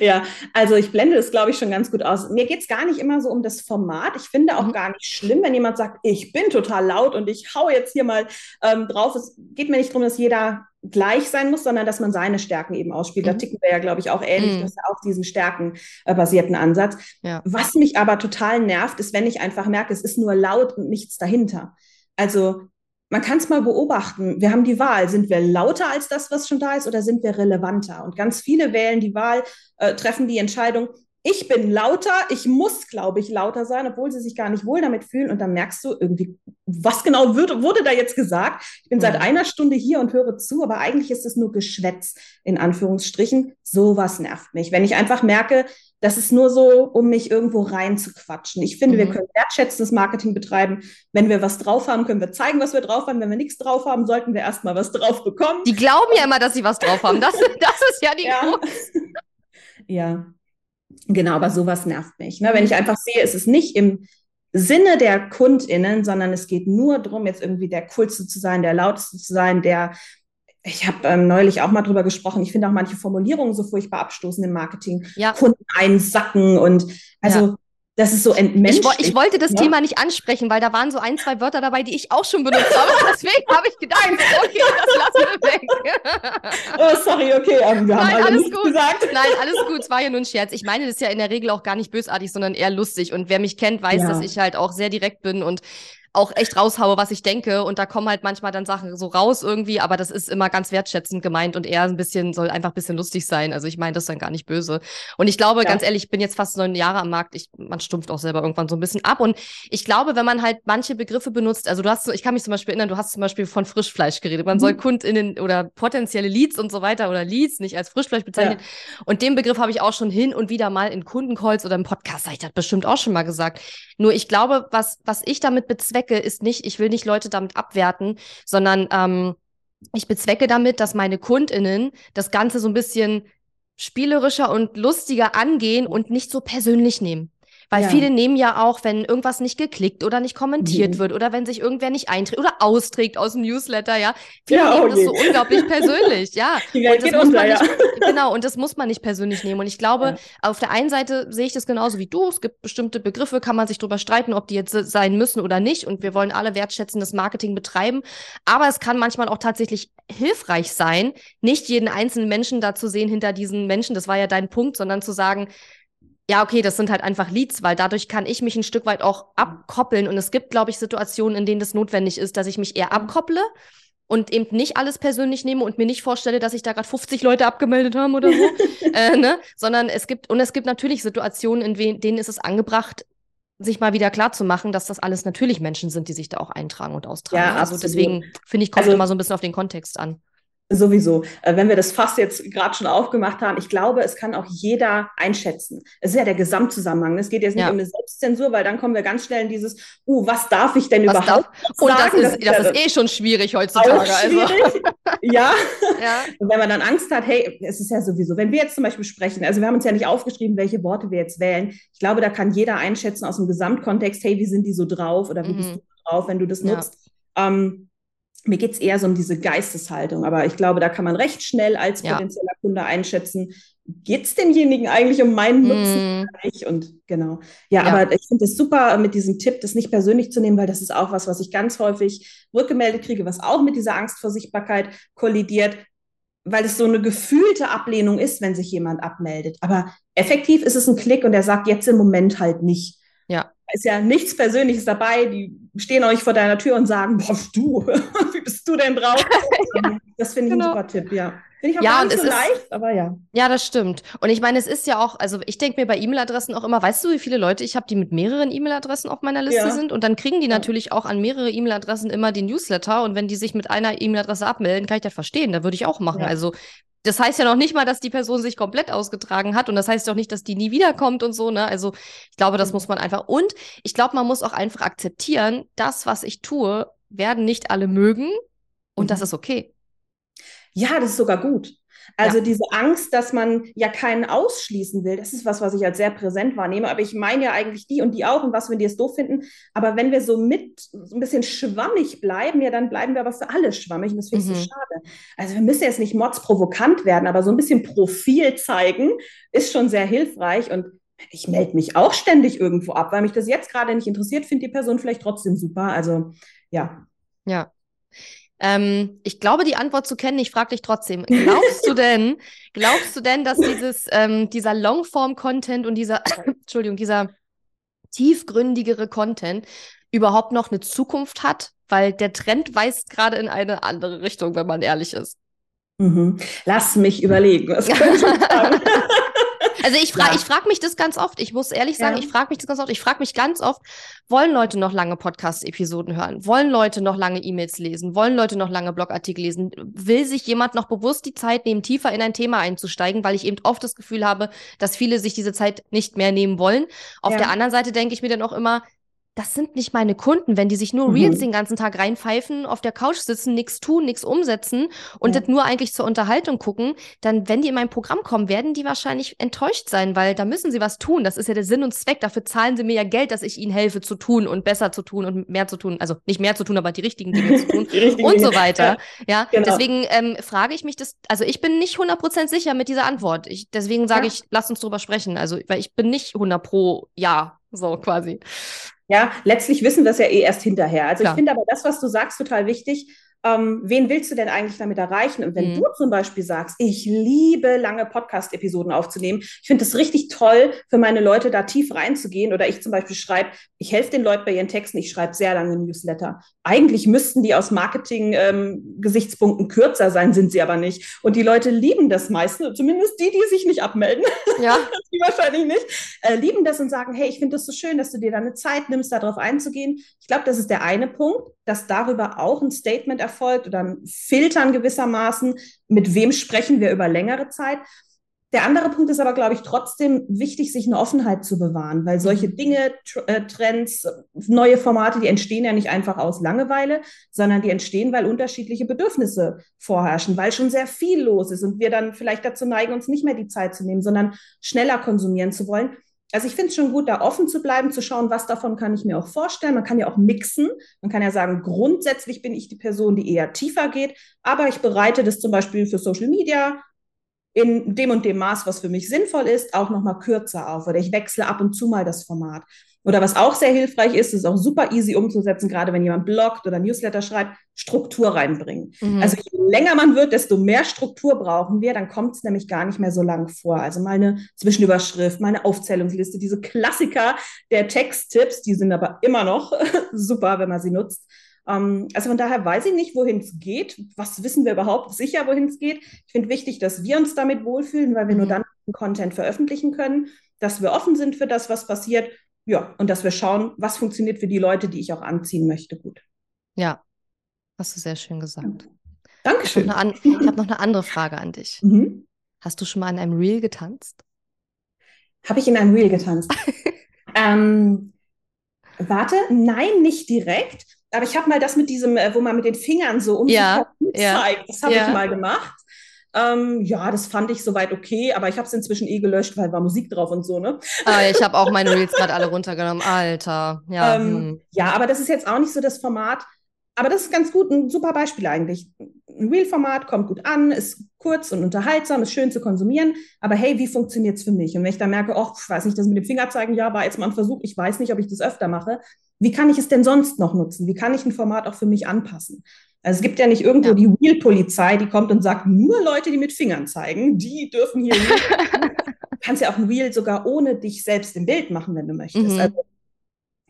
Ja, also ich blende das, glaube ich, schon ganz gut aus. Mir geht es gar nicht immer so um das Format. Ich finde auch mhm. gar nicht schlimm, wenn jemand sagt, ich bin total laut und ich hau jetzt hier mal ähm, drauf. Es geht mir nicht darum, dass jeder gleich sein muss, sondern dass man seine Stärken eben ausspielt. Mhm. Da ticken wir ja, glaube ich, auch ähnlich. Mhm. Ja auch diesen stärkenbasierten Ansatz. Ja. Was mich aber total nervt, ist, wenn ich einfach merke, es ist nur laut und nichts dahinter. Also man kann es mal beobachten. Wir haben die Wahl. Sind wir lauter als das, was schon da ist, oder sind wir relevanter? Und ganz viele wählen die Wahl, äh, treffen die Entscheidung, ich bin lauter, ich muss, glaube ich, lauter sein, obwohl sie sich gar nicht wohl damit fühlen. Und dann merkst du irgendwie, was genau wird, wurde da jetzt gesagt? Ich bin mhm. seit einer Stunde hier und höre zu, aber eigentlich ist es nur Geschwätz, in Anführungsstrichen. Sowas nervt mich. Wenn ich einfach merke, das ist nur so, um mich irgendwo reinzuquatschen. Ich finde, mhm. wir können wertschätzendes Marketing betreiben. Wenn wir was drauf haben, können wir zeigen, was wir drauf haben. Wenn wir nichts drauf haben, sollten wir erstmal was drauf bekommen. Die glauben ja immer, dass sie was drauf haben. Das, das ist ja die ja. ja. Genau, aber sowas nervt mich. Ne? Wenn ich einfach sehe, es ist nicht im Sinne der KundInnen, sondern es geht nur darum, jetzt irgendwie der Coolste zu sein, der Lauteste zu sein, der ich habe ähm, neulich auch mal drüber gesprochen. Ich finde auch manche Formulierungen so furchtbar abstoßend im Marketing. Ja. Kunden einsacken und also ja. Das ist so entmenschlich. Ich, ich wollte das ja. Thema nicht ansprechen, weil da waren so ein, zwei Wörter dabei, die ich auch schon benutzt habe. Deswegen habe ich gedacht, okay, das lassen wir weg. oh, sorry, okay, ähm, wir Nein, haben alles gut. gesagt. Nein, alles gut, es war ja nur ein Scherz. Ich meine das ist ja in der Regel auch gar nicht bösartig, sondern eher lustig. Und wer mich kennt, weiß, dass ich halt auch sehr direkt bin und auch echt raushaue, was ich denke. Und da kommen halt manchmal dann Sachen so raus irgendwie, aber das ist immer ganz wertschätzend gemeint und eher ein bisschen, soll einfach ein bisschen lustig sein. Also ich meine das dann gar nicht böse. Und ich glaube, ja. ganz ehrlich, ich bin jetzt fast neun Jahre am Markt. Ich, man stumpft auch selber irgendwann so ein bisschen ab. Und ich glaube, wenn man halt manche Begriffe benutzt, also du hast, ich kann mich zum Beispiel erinnern, du hast zum Beispiel von Frischfleisch geredet. Man mhm. soll KundInnen oder potenzielle Leads und so weiter oder Leads nicht als Frischfleisch bezeichnen. Ja. Und den Begriff habe ich auch schon hin und wieder mal in Kundencalls oder im Podcast, habe ich das bestimmt auch schon mal gesagt. Nur ich glaube, was, was ich damit bezwecke, ist nicht, ich will nicht Leute damit abwerten, sondern ähm, ich bezwecke damit, dass meine KundInnen das Ganze so ein bisschen spielerischer und lustiger angehen und nicht so persönlich nehmen. Weil ja. viele nehmen ja auch, wenn irgendwas nicht geklickt oder nicht kommentiert mhm. wird oder wenn sich irgendwer nicht einträgt oder austrägt aus dem Newsletter, ja. Viele ja, nehmen oh das so unglaublich persönlich, ja. Die Welt geht unter, ja. Nicht, genau, und das muss man nicht persönlich nehmen. Und ich glaube, ja. auf der einen Seite sehe ich das genauso wie du. Es gibt bestimmte Begriffe, kann man sich drüber streiten, ob die jetzt sein müssen oder nicht. Und wir wollen alle wertschätzendes Marketing betreiben. Aber es kann manchmal auch tatsächlich hilfreich sein, nicht jeden einzelnen Menschen da zu sehen hinter diesen Menschen, das war ja dein Punkt, sondern zu sagen, ja, okay, das sind halt einfach Leads, weil dadurch kann ich mich ein Stück weit auch abkoppeln. Und es gibt, glaube ich, Situationen, in denen das notwendig ist, dass ich mich eher abkopple und eben nicht alles persönlich nehme und mir nicht vorstelle, dass ich da gerade 50 Leute abgemeldet haben oder so, äh, ne? sondern es gibt, und es gibt natürlich Situationen, in denen ist es angebracht, sich mal wieder klar zu machen, dass das alles natürlich Menschen sind, die sich da auch eintragen und austragen. Ja, also deswegen finde ich, kommt also, immer so ein bisschen auf den Kontext an. Sowieso. Äh, wenn wir das Fass jetzt gerade schon aufgemacht haben, ich glaube, es kann auch jeder einschätzen. Es ist ja der Gesamtzusammenhang. Es geht jetzt nicht ja. um eine Selbstzensur, weil dann kommen wir ganz schnell in dieses, uh, was darf ich denn was überhaupt? Und sagen? das ist, das, das ist eh schon schwierig heutzutage. Also. Schwierig. Also. ja. ja. Und wenn man dann Angst hat, hey, es ist ja sowieso, wenn wir jetzt zum Beispiel sprechen, also wir haben uns ja nicht aufgeschrieben, welche Worte wir jetzt wählen. Ich glaube, da kann jeder einschätzen aus dem Gesamtkontext, hey, wie sind die so drauf oder wie mhm. bist du drauf, wenn du das nutzt. Ähm, mir geht es eher so um diese Geisteshaltung, aber ich glaube, da kann man recht schnell als ja. potenzieller Kunde einschätzen, geht es demjenigen eigentlich um meinen Nutzen mm. Und genau. Ja, ja. aber ich finde es super mit diesem Tipp, das nicht persönlich zu nehmen, weil das ist auch was, was ich ganz häufig rückgemeldet kriege, was auch mit dieser Angst vor Sichtbarkeit kollidiert, weil es so eine gefühlte Ablehnung ist, wenn sich jemand abmeldet. Aber effektiv ist es ein Klick und er sagt jetzt im Moment halt nicht. Ja ist ja nichts Persönliches dabei. Die stehen euch vor deiner Tür und sagen, boah, du, wie bist du denn drauf? ja, das finde ich genau. ein super Tipp, ja. Finde ich auch ja, gar nicht so leicht, aber ja. Ja, das stimmt. Und ich meine, es ist ja auch, also ich denke mir bei E-Mail-Adressen auch immer, weißt du, wie viele Leute ich habe, die mit mehreren E-Mail-Adressen auf meiner Liste ja. sind? Und dann kriegen die ja. natürlich auch an mehrere E-Mail-Adressen immer die Newsletter. Und wenn die sich mit einer E-Mail-Adresse abmelden, kann ich das verstehen. Da würde ich auch machen. Also das heißt ja noch nicht mal, dass die Person sich komplett ausgetragen hat und das heißt auch nicht, dass die nie wiederkommt und so, ne? Also ich glaube, das mhm. muss man einfach und ich glaube, man muss auch einfach akzeptieren, das, was ich tue, werden nicht alle mögen und mhm. das ist okay. Ja, das ist sogar gut. Also ja. diese Angst, dass man ja keinen ausschließen will, das ist was, was ich als sehr präsent wahrnehme. Aber ich meine ja eigentlich die und die auch und was, wenn die es doof finden. Aber wenn wir so mit so ein bisschen schwammig bleiben, ja, dann bleiben wir aber für alle schwammig und das finde ich mhm. so schade. Also wir müssen jetzt nicht mordsprovokant werden, aber so ein bisschen Profil zeigen ist schon sehr hilfreich und ich melde mich auch ständig irgendwo ab, weil mich das jetzt gerade nicht interessiert, finde die Person vielleicht trotzdem super. Also ja. Ja. Ähm, ich glaube, die Antwort zu kennen. Ich frage dich trotzdem. Glaubst du denn, glaubst du denn, dass dieses, ähm, dieser Longform-Content und dieser, Entschuldigung, dieser tiefgründigere Content überhaupt noch eine Zukunft hat? Weil der Trend weist gerade in eine andere Richtung, wenn man ehrlich ist. Mhm. Lass mich überlegen. Was könnte ich sagen? Also ich frage ja. ich frag mich das ganz oft. Ich muss ehrlich sagen, ja. ich frage mich das ganz oft. Ich frage mich ganz oft, wollen Leute noch lange Podcast-Episoden hören? Wollen Leute noch lange E-Mails lesen? Wollen Leute noch lange Blogartikel lesen? Will sich jemand noch bewusst die Zeit nehmen, tiefer in ein Thema einzusteigen? Weil ich eben oft das Gefühl habe, dass viele sich diese Zeit nicht mehr nehmen wollen. Auf ja. der anderen Seite denke ich mir dann auch immer, das sind nicht meine Kunden, wenn die sich nur Reels mhm. den ganzen Tag reinpfeifen, auf der Couch sitzen, nichts tun, nichts umsetzen und ja. das nur eigentlich zur Unterhaltung gucken, dann, wenn die in mein Programm kommen, werden die wahrscheinlich enttäuscht sein, weil da müssen sie was tun. Das ist ja der Sinn und Zweck. Dafür zahlen sie mir ja Geld, dass ich ihnen helfe zu tun und besser zu tun und mehr zu tun. Also nicht mehr zu tun, aber die richtigen Dinge zu tun und so weiter. Ja, ja genau. deswegen ähm, frage ich mich das, also ich bin nicht 100% sicher mit dieser Antwort. Ich, deswegen sage ja. ich, lass uns drüber sprechen. Also, weil ich bin nicht 100 pro Ja, so quasi. Ja, letztlich wissen wir es ja eh erst hinterher. Also Klar. ich finde aber das, was du sagst, total wichtig. Ähm, wen willst du denn eigentlich damit erreichen? Und wenn mhm. du zum Beispiel sagst, ich liebe lange Podcast-Episoden aufzunehmen, ich finde es richtig toll, für meine Leute da tief reinzugehen. Oder ich zum Beispiel schreibe, ich helfe den Leuten bei ihren Texten, ich schreibe sehr lange Newsletter. Eigentlich müssten die aus Marketing-Gesichtspunkten ähm, kürzer sein, sind sie aber nicht. Und die Leute lieben das meistens, zumindest die, die sich nicht abmelden. Ja. die wahrscheinlich nicht, äh, lieben das und sagen, hey, ich finde das so schön, dass du dir deine Zeit nimmst, darauf einzugehen. Ich glaube, das ist der eine Punkt, dass darüber auch ein Statement erfolgt oder ein Filtern gewissermaßen, mit wem sprechen wir über längere Zeit. Der andere Punkt ist aber, glaube ich, trotzdem wichtig, sich eine Offenheit zu bewahren, weil solche mhm. Dinge, äh, Trends, neue Formate, die entstehen ja nicht einfach aus Langeweile, sondern die entstehen, weil unterschiedliche Bedürfnisse vorherrschen, weil schon sehr viel los ist und wir dann vielleicht dazu neigen, uns nicht mehr die Zeit zu nehmen, sondern schneller konsumieren zu wollen. Also ich finde es schon gut, da offen zu bleiben, zu schauen, was davon kann ich mir auch vorstellen. Man kann ja auch mixen. Man kann ja sagen, grundsätzlich bin ich die Person, die eher tiefer geht, aber ich bereite das zum Beispiel für Social Media in dem und dem Maß, was für mich sinnvoll ist, auch noch mal kürzer auf oder ich wechsle ab und zu mal das Format. Oder was auch sehr hilfreich ist, ist auch super easy umzusetzen, gerade wenn jemand bloggt oder Newsletter schreibt, Struktur reinbringen. Mhm. Also je länger man wird, desto mehr Struktur brauchen wir, dann kommt es nämlich gar nicht mehr so lang vor. Also mal eine Zwischenüberschrift, mal eine Aufzählungsliste, diese Klassiker der Texttipps, die sind aber immer noch super, wenn man sie nutzt. Ähm, also von daher weiß ich nicht, wohin es geht. Was wissen wir überhaupt sicher, wohin es geht? Ich finde wichtig, dass wir uns damit wohlfühlen, weil wir nur mhm. dann Content veröffentlichen können, dass wir offen sind für das, was passiert ja, und dass wir schauen, was funktioniert für die Leute, die ich auch anziehen möchte, gut. Ja, hast du sehr schön gesagt. Dankeschön. Ich habe noch, hab noch, eine andere Frage an dich. Mhm. Hast du schon mal in einem Reel getanzt? Habe ich in einem Reel getanzt? ähm, warte, nein, nicht direkt. Aber ich habe mal das mit diesem, äh, wo man mit den Fingern so um ja, sich ja, zeigt. Das habe ja. ich mal gemacht. Ähm, ja, das fand ich soweit okay, aber ich habe es inzwischen eh gelöscht, weil war Musik drauf und so, ne? Ah, ich habe auch meine Reels gerade alle runtergenommen. Alter, ja. Ähm, hm. Ja, aber das ist jetzt auch nicht so das Format. Aber das ist ganz gut, ein super Beispiel eigentlich. Ein Reel-Format kommt gut an, ist kurz und unterhaltsam, ist schön zu konsumieren. Aber hey, wie funktioniert es für mich? Und wenn ich dann merke, oh, ich weiß nicht, das mit dem Finger zeigen, ja, war jetzt mal ein Versuch, ich weiß nicht, ob ich das öfter mache. Wie kann ich es denn sonst noch nutzen? Wie kann ich ein Format auch für mich anpassen? Also es gibt ja nicht irgendwo ja. die Wheel-Polizei, die kommt und sagt, nur Leute, die mit Fingern zeigen, die dürfen hier. du kannst ja auch ein Wheel sogar ohne dich selbst im Bild machen, wenn du möchtest. Mhm. Also,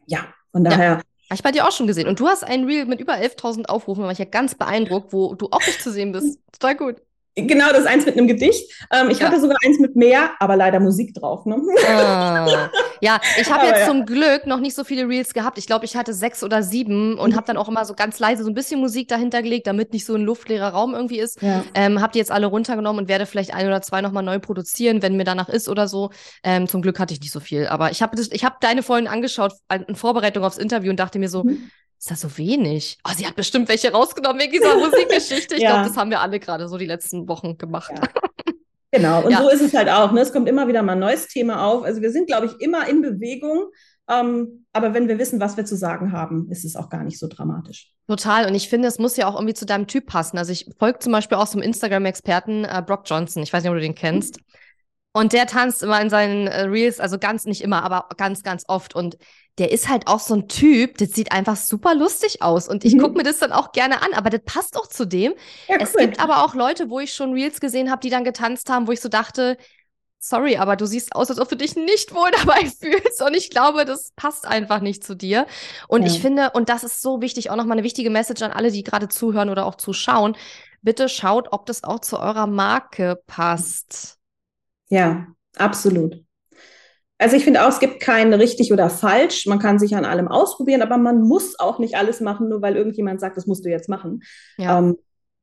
ja, von daher. Ja. Ich bei dir auch schon gesehen. Und du hast ein Reel mit über 11.000 Aufrufen, da war ich ja ganz beeindruckt, wo du auch nicht zu sehen bist. Total gut. Genau, das eins mit einem Gedicht. Ähm, ich ja. hatte sogar eins mit mehr, aber leider Musik drauf. Ne? Ah. Ja, ich habe jetzt ja. zum Glück noch nicht so viele Reels gehabt. Ich glaube, ich hatte sechs oder sieben und mhm. habe dann auch immer so ganz leise so ein bisschen Musik dahinter gelegt, damit nicht so ein luftleerer Raum irgendwie ist. Ja. Ähm, habe die jetzt alle runtergenommen und werde vielleicht ein oder zwei nochmal neu produzieren, wenn mir danach ist oder so. Ähm, zum Glück hatte ich nicht so viel. Aber ich habe hab deine Folgen angeschaut in Vorbereitung aufs Interview und dachte mir so, mhm ist das so wenig? Oh, sie hat bestimmt welche rausgenommen wegen dieser Musikgeschichte. Ich ja. glaube, das haben wir alle gerade so die letzten Wochen gemacht. Ja. Genau, und ja. so ist es halt auch. Ne? Es kommt immer wieder mal ein neues Thema auf. Also wir sind, glaube ich, immer in Bewegung. Ähm, aber wenn wir wissen, was wir zu sagen haben, ist es auch gar nicht so dramatisch. Total. Und ich finde, es muss ja auch irgendwie zu deinem Typ passen. Also ich folge zum Beispiel auch so einem Instagram-Experten, äh, Brock Johnson. Ich weiß nicht, ob du den kennst. Und der tanzt immer in seinen äh, Reels, also ganz nicht immer, aber ganz, ganz oft. Und der ist halt auch so ein Typ, das sieht einfach super lustig aus. Und ich mhm. gucke mir das dann auch gerne an, aber das passt auch zu dem. Ja, es cool. gibt aber auch Leute, wo ich schon Reels gesehen habe, die dann getanzt haben, wo ich so dachte, sorry, aber du siehst aus, als ob du dich nicht wohl dabei fühlst. Und ich glaube, das passt einfach nicht zu dir. Und ja. ich finde, und das ist so wichtig, auch nochmal eine wichtige Message an alle, die gerade zuhören oder auch zuschauen. Bitte schaut, ob das auch zu eurer Marke passt. Ja, absolut. Also ich finde auch, es gibt kein richtig oder falsch. Man kann sich an allem ausprobieren, aber man muss auch nicht alles machen, nur weil irgendjemand sagt, das musst du jetzt machen. Ja. Ähm,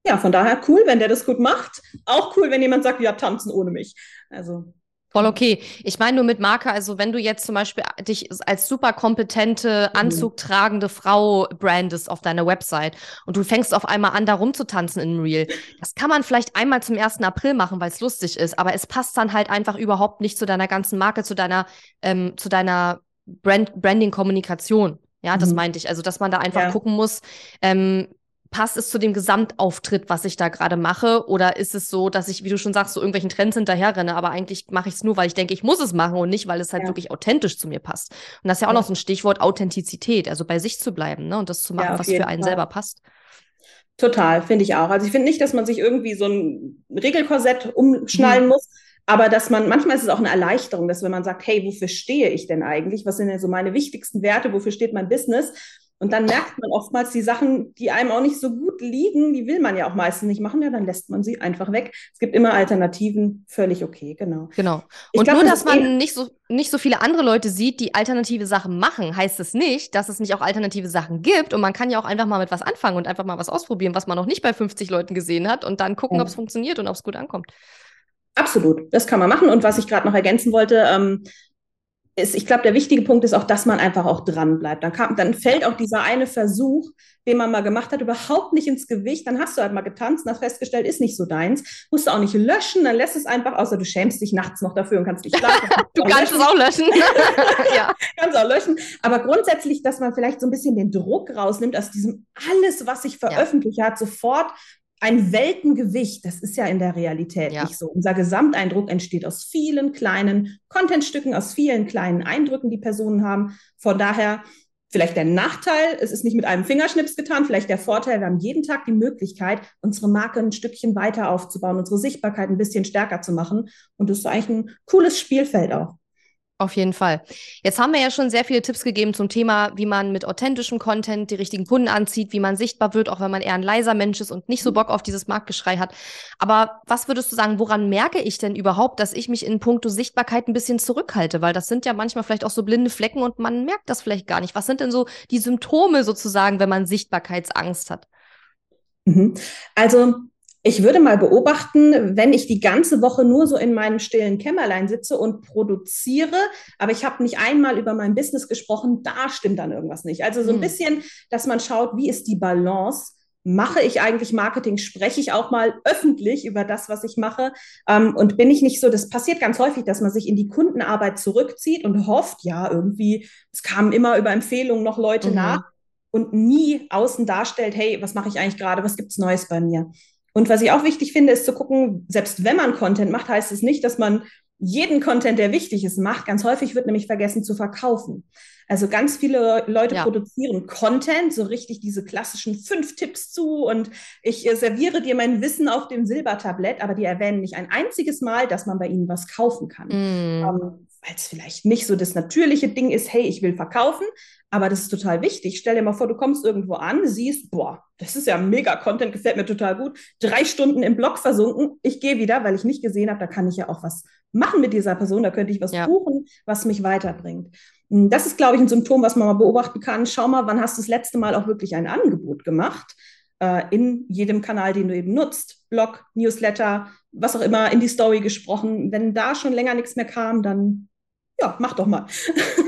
ja, von daher cool, wenn der das gut macht. Auch cool, wenn jemand sagt, ja, tanzen ohne mich. Also Voll okay. Ich meine nur mit Marke, also wenn du jetzt zum Beispiel dich als super kompetente, mhm. anzugtragende Frau brandest auf deiner Website und du fängst auf einmal an, da rumzutanzen in Real, das kann man vielleicht einmal zum 1. April machen, weil es lustig ist, aber es passt dann halt einfach überhaupt nicht zu deiner ganzen Marke, zu deiner, ähm, zu deiner Brand Branding-Kommunikation. Ja, das mhm. meinte ich. Also, dass man da einfach ja. gucken muss, ähm, passt es zu dem Gesamtauftritt, was ich da gerade mache? Oder ist es so, dass ich, wie du schon sagst, so irgendwelchen Trends hinterherrenne, aber eigentlich mache ich es nur, weil ich denke, ich muss es machen und nicht, weil es halt ja. wirklich authentisch zu mir passt. Und das ist ja auch ja. noch so ein Stichwort Authentizität, also bei sich zu bleiben ne? und das zu machen, ja, was für einen Fall. selber passt. Total, finde ich auch. Also ich finde nicht, dass man sich irgendwie so ein Regelkorsett umschnallen mhm. muss, aber dass man, manchmal ist es auch eine Erleichterung, dass wenn man sagt, hey, wofür stehe ich denn eigentlich? Was sind denn so meine wichtigsten Werte? Wofür steht mein Business? Und dann merkt man oftmals die Sachen, die einem auch nicht so gut liegen, die will man ja auch meistens nicht machen, ja, dann lässt man sie einfach weg. Es gibt immer Alternativen, völlig okay, genau. Genau. Und glaub, nur, dass man eh nicht so, nicht so viele andere Leute sieht, die alternative Sachen machen, heißt es nicht, dass es nicht auch alternative Sachen gibt. Und man kann ja auch einfach mal mit was anfangen und einfach mal was ausprobieren, was man noch nicht bei 50 Leuten gesehen hat und dann gucken, ja. ob es funktioniert und ob es gut ankommt. Absolut, das kann man machen. Und was ich gerade noch ergänzen wollte, ähm, ist, ich glaube, der wichtige Punkt ist auch, dass man einfach auch dran bleibt. Dann, kam, dann fällt auch dieser eine Versuch, den man mal gemacht hat, überhaupt nicht ins Gewicht. Dann hast du halt mal getanzt und hast festgestellt, ist nicht so deins. Musst du auch nicht löschen, dann lässt es einfach, außer du schämst dich nachts noch dafür und kannst dich schlafen. du kannst löschen. es auch löschen. ja. Kannst auch löschen. Aber grundsätzlich, dass man vielleicht so ein bisschen den Druck rausnimmt aus diesem alles, was ich veröffentliche, ja. hat sofort ein Weltengewicht. Das ist ja in der Realität ja. nicht so. Unser Gesamteindruck entsteht aus vielen kleinen Contentstücken, aus vielen kleinen Eindrücken, die Personen haben. Von daher vielleicht der Nachteil, es ist nicht mit einem Fingerschnips getan, vielleicht der Vorteil, wir haben jeden Tag die Möglichkeit, unsere Marke ein Stückchen weiter aufzubauen, unsere Sichtbarkeit ein bisschen stärker zu machen. Und das ist eigentlich ein cooles Spielfeld auch. Auf jeden Fall. Jetzt haben wir ja schon sehr viele Tipps gegeben zum Thema, wie man mit authentischem Content die richtigen Kunden anzieht, wie man sichtbar wird, auch wenn man eher ein leiser Mensch ist und nicht so mhm. Bock auf dieses Marktgeschrei hat. Aber was würdest du sagen, woran merke ich denn überhaupt, dass ich mich in puncto Sichtbarkeit ein bisschen zurückhalte? Weil das sind ja manchmal vielleicht auch so blinde Flecken und man merkt das vielleicht gar nicht. Was sind denn so die Symptome sozusagen, wenn man Sichtbarkeitsangst hat? Mhm. Also ich würde mal beobachten, wenn ich die ganze Woche nur so in meinem stillen Kämmerlein sitze und produziere, aber ich habe nicht einmal über mein Business gesprochen, da stimmt dann irgendwas nicht. Also so ein hm. bisschen, dass man schaut, wie ist die Balance? Mache ich eigentlich Marketing? Spreche ich auch mal öffentlich über das, was ich mache? Ähm, und bin ich nicht so, das passiert ganz häufig, dass man sich in die Kundenarbeit zurückzieht und hofft, ja, irgendwie, es kamen immer über Empfehlungen noch Leute mhm. nach und nie außen darstellt, hey, was mache ich eigentlich gerade? Was gibt's Neues bei mir? Und was ich auch wichtig finde, ist zu gucken, selbst wenn man Content macht, heißt es nicht, dass man jeden Content, der wichtig ist, macht. Ganz häufig wird nämlich vergessen zu verkaufen. Also ganz viele Leute ja. produzieren Content, so richtig diese klassischen fünf Tipps zu und ich äh, serviere dir mein Wissen auf dem Silbertablett, aber die erwähnen nicht ein einziges Mal, dass man bei ihnen was kaufen kann. Mm. Ähm, Weil es vielleicht nicht so das natürliche Ding ist, hey, ich will verkaufen, aber das ist total wichtig. Stell dir mal vor, du kommst irgendwo an, siehst, boah, das ist ja mega Content, gefällt mir total gut. Drei Stunden im Blog versunken. Ich gehe wieder, weil ich nicht gesehen habe, da kann ich ja auch was machen mit dieser Person, da könnte ich was ja. buchen, was mich weiterbringt. Hm, das ist, glaube ich, ein Symptom, was man mal beobachten kann. Schau mal, wann hast du das letzte Mal auch wirklich ein Angebot gemacht? Äh, in jedem Kanal, den du eben nutzt. Blog, Newsletter, was auch immer, in die Story gesprochen. Wenn da schon länger nichts mehr kam, dann ja, mach doch mal.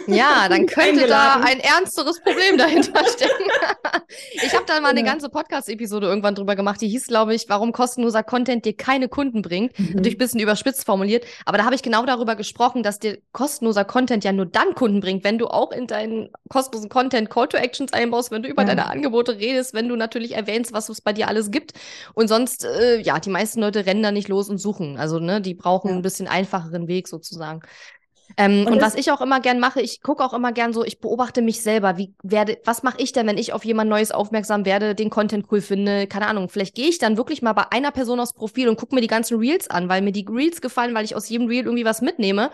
Ja, dann könnte da ein ernsteres Problem dahinter stecken. ich habe da mal eine ganze Podcast-Episode irgendwann drüber gemacht, die hieß, glaube ich, warum kostenloser Content dir keine Kunden bringt. Mhm. Natürlich ein bisschen überspitzt formuliert, aber da habe ich genau darüber gesprochen, dass dir kostenloser Content ja nur dann Kunden bringt, wenn du auch in deinen kostenlosen Content Call to Actions einbaust, wenn du über ja. deine Angebote redest, wenn du natürlich erwähnst, was es bei dir alles gibt. Und sonst, äh, ja, die meisten Leute rennen da nicht los und suchen. Also, ne, die brauchen ja. ein bisschen einfacheren Weg sozusagen. Ähm, und, und was ich auch immer gern mache, ich gucke auch immer gern so, ich beobachte mich selber. Wie werde, was mache ich denn, wenn ich auf jemand Neues aufmerksam werde, den Content cool finde? Keine Ahnung. Vielleicht gehe ich dann wirklich mal bei einer Person aufs Profil und gucke mir die ganzen Reels an, weil mir die Reels gefallen, weil ich aus jedem Reel irgendwie was mitnehme.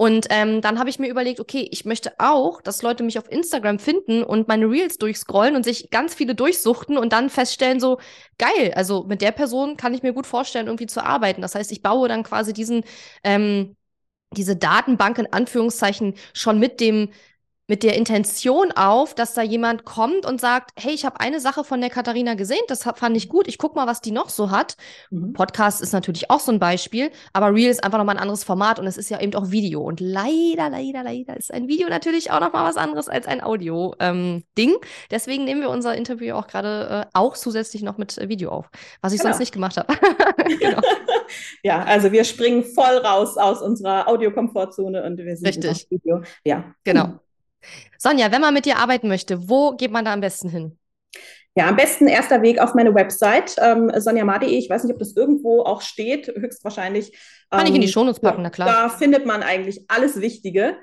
Und ähm, dann habe ich mir überlegt, okay, ich möchte auch, dass Leute mich auf Instagram finden und meine Reels durchscrollen und sich ganz viele durchsuchten und dann feststellen, so geil, also mit der Person kann ich mir gut vorstellen, irgendwie zu arbeiten. Das heißt, ich baue dann quasi diesen ähm, diese Datenbank in Anführungszeichen schon mit dem mit der Intention auf, dass da jemand kommt und sagt, hey, ich habe eine Sache von der Katharina gesehen, das fand ich gut, ich guck mal, was die noch so hat. Mhm. Podcast ist natürlich auch so ein Beispiel, aber Reel ist einfach nochmal ein anderes Format und es ist ja eben auch Video. Und leider, leider, leider ist ein Video natürlich auch nochmal was anderes als ein Audio-Ding. Ähm, Deswegen nehmen wir unser Interview auch gerade äh, auch zusätzlich noch mit äh, Video auf, was ich genau. sonst nicht gemacht habe. genau. Ja, also wir springen voll raus aus unserer Audiokomfortzone und wir sind Richtig. Video. Ja, genau. Sonja, wenn man mit dir arbeiten möchte, wo geht man da am besten hin? Ja, am besten erster Weg auf meine Website, ähm, sonjamade. Ich weiß nicht, ob das irgendwo auch steht, höchstwahrscheinlich. Kann ähm, ich in die ähm, Shownotes packen, na klar. Da findet man eigentlich alles Wichtige.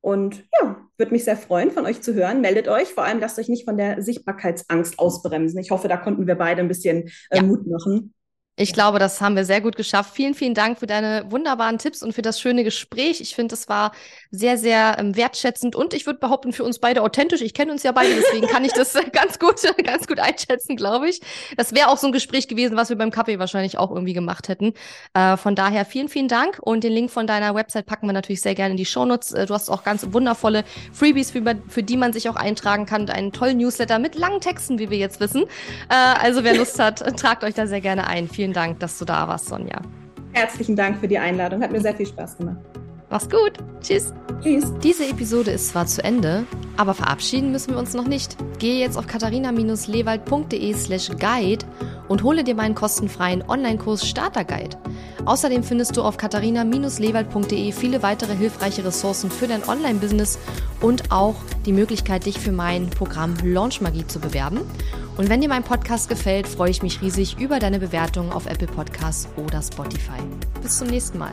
Und ja, würde mich sehr freuen, von euch zu hören. Meldet euch. Vor allem lasst euch nicht von der Sichtbarkeitsangst ausbremsen. Ich hoffe, da konnten wir beide ein bisschen äh, ja. Mut machen. Ich glaube, das haben wir sehr gut geschafft. Vielen, vielen Dank für deine wunderbaren Tipps und für das schöne Gespräch. Ich finde, es war sehr, sehr ähm, wertschätzend und ich würde behaupten, für uns beide authentisch. Ich kenne uns ja beide, deswegen kann ich das ganz gut, ganz gut einschätzen, glaube ich. Das wäre auch so ein Gespräch gewesen, was wir beim Kaffee wahrscheinlich auch irgendwie gemacht hätten. Äh, von daher vielen, vielen Dank und den Link von deiner Website packen wir natürlich sehr gerne in die Shownotes. Äh, du hast auch ganz wundervolle Freebies, für, für, die man sich auch eintragen kann und einen tollen Newsletter mit langen Texten, wie wir jetzt wissen. Äh, also wer Lust hat, tragt euch da sehr gerne ein. Vielen Vielen Dank, dass du da warst, Sonja. Herzlichen Dank für die Einladung. Hat mir sehr viel Spaß gemacht. Mach's gut. Tschüss. Tschüss. Diese Episode ist zwar zu Ende, aber verabschieden müssen wir uns noch nicht. Gehe jetzt auf katharina-lewald.de slash guide und hole dir meinen kostenfreien Online-Kurs Starter-Guide. Außerdem findest du auf katharina-lewald.de viele weitere hilfreiche Ressourcen für dein Online-Business und auch die Möglichkeit, dich für mein Programm Launch Magie zu bewerben. Und wenn dir mein Podcast gefällt, freue ich mich riesig über deine Bewertung auf Apple Podcasts oder Spotify. Bis zum nächsten Mal.